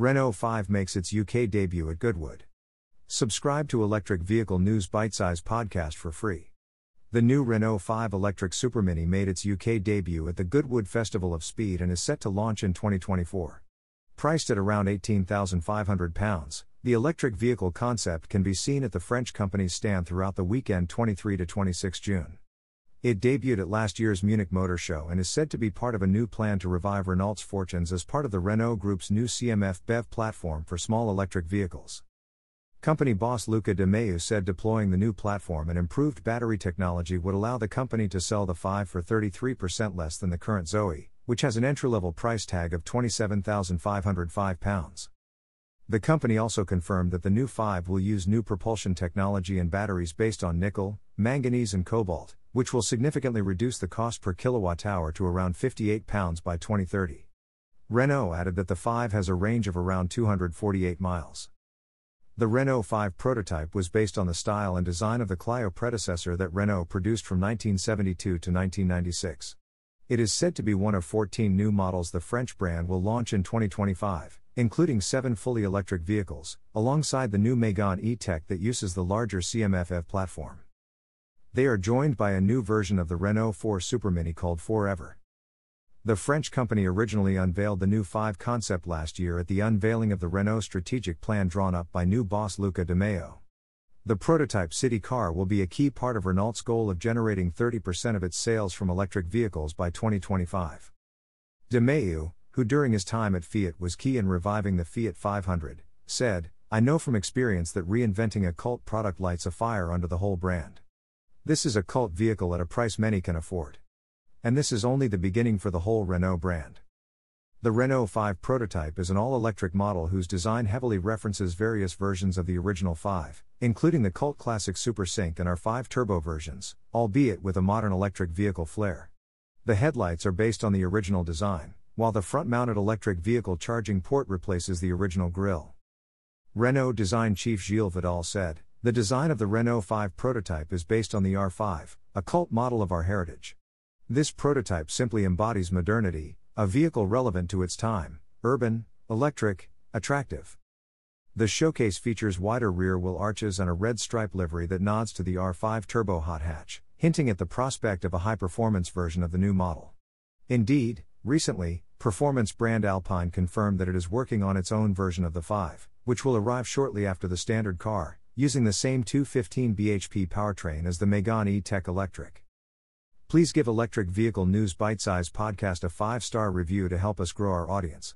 Renault 5 makes its UK debut at Goodwood. Subscribe to Electric Vehicle News Bite Size Podcast for free. The new Renault 5 Electric Supermini made its UK debut at the Goodwood Festival of Speed and is set to launch in 2024. Priced at around £18,500, the electric vehicle concept can be seen at the French company's stand throughout the weekend 23 to 26 June. It debuted at last year's Munich Motor Show and is said to be part of a new plan to revive Renault's fortunes as part of the Renault Group's new CMF BEV platform for small electric vehicles. Company boss Luca de Meo said deploying the new platform and improved battery technology would allow the company to sell the 5 for 33% less than the current Zoe, which has an entry level price tag of £27,505. The company also confirmed that the new 5 will use new propulsion technology and batteries based on nickel, manganese, and cobalt, which will significantly reduce the cost per kilowatt hour to around £58 by 2030. Renault added that the 5 has a range of around 248 miles. The Renault 5 prototype was based on the style and design of the Clio predecessor that Renault produced from 1972 to 1996. It is said to be one of 14 new models the French brand will launch in 2025, including seven fully electric vehicles, alongside the new Megane E Tech that uses the larger CMF-EV platform. They are joined by a new version of the Renault 4 Supermini called 4EV. The French company originally unveiled the new 5 concept last year at the unveiling of the Renault strategic plan drawn up by new boss Luca de Meo. The prototype city car will be a key part of Renault's goal of generating 30% of its sales from electric vehicles by 2025. De Meo, who during his time at Fiat was key in reviving the Fiat 500, said, I know from experience that reinventing a cult product lights a fire under the whole brand. This is a cult vehicle at a price many can afford. And this is only the beginning for the whole Renault brand. The Renault 5 prototype is an all electric model whose design heavily references various versions of the original 5, including the cult classic Super Cinq and R5 turbo versions, albeit with a modern electric vehicle flair. The headlights are based on the original design, while the front mounted electric vehicle charging port replaces the original grille. Renault design chief Gilles Vidal said, The design of the Renault 5 prototype is based on the R5, a cult model of our heritage. This prototype simply embodies modernity, a vehicle relevant to its time, urban, electric, attractive. The showcase features wider rear wheel arches and a red stripe livery that nods to the R5 turbo hot hatch, hinting at the prospect of a high performance version of the new model. Indeed, recently, performance brand Alpine confirmed that it is working on its own version of the 5, which will arrive shortly after the standard car, using the same 215 bhp powertrain as the Megane E-Tech Electric. Please give Electric Vehicle News Bite Size Podcast a 5 star review to help us grow our audience.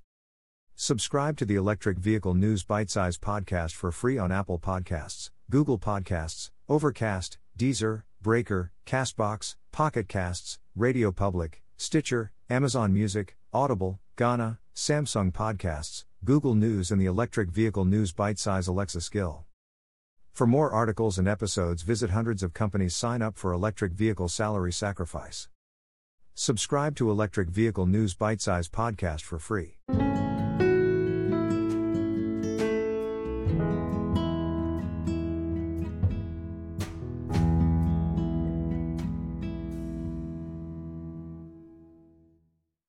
Subscribe to the Electric Vehicle News Bite Size Podcast for free on Apple Podcasts, Google Podcasts, Overcast, Deezer, Breaker, Castbox, Pocket Casts, Radio Public, Stitcher, Amazon Music, Audible, Gaana, Samsung Podcasts, Google News, and the Electric Vehicle News Bite Size Alexa skill. For more articles and episodes, visit hundreds of companies sign up for Electric Vehicle Salary Sacrifice. Subscribe to Electric Vehicle News Bite Size Podcast for free.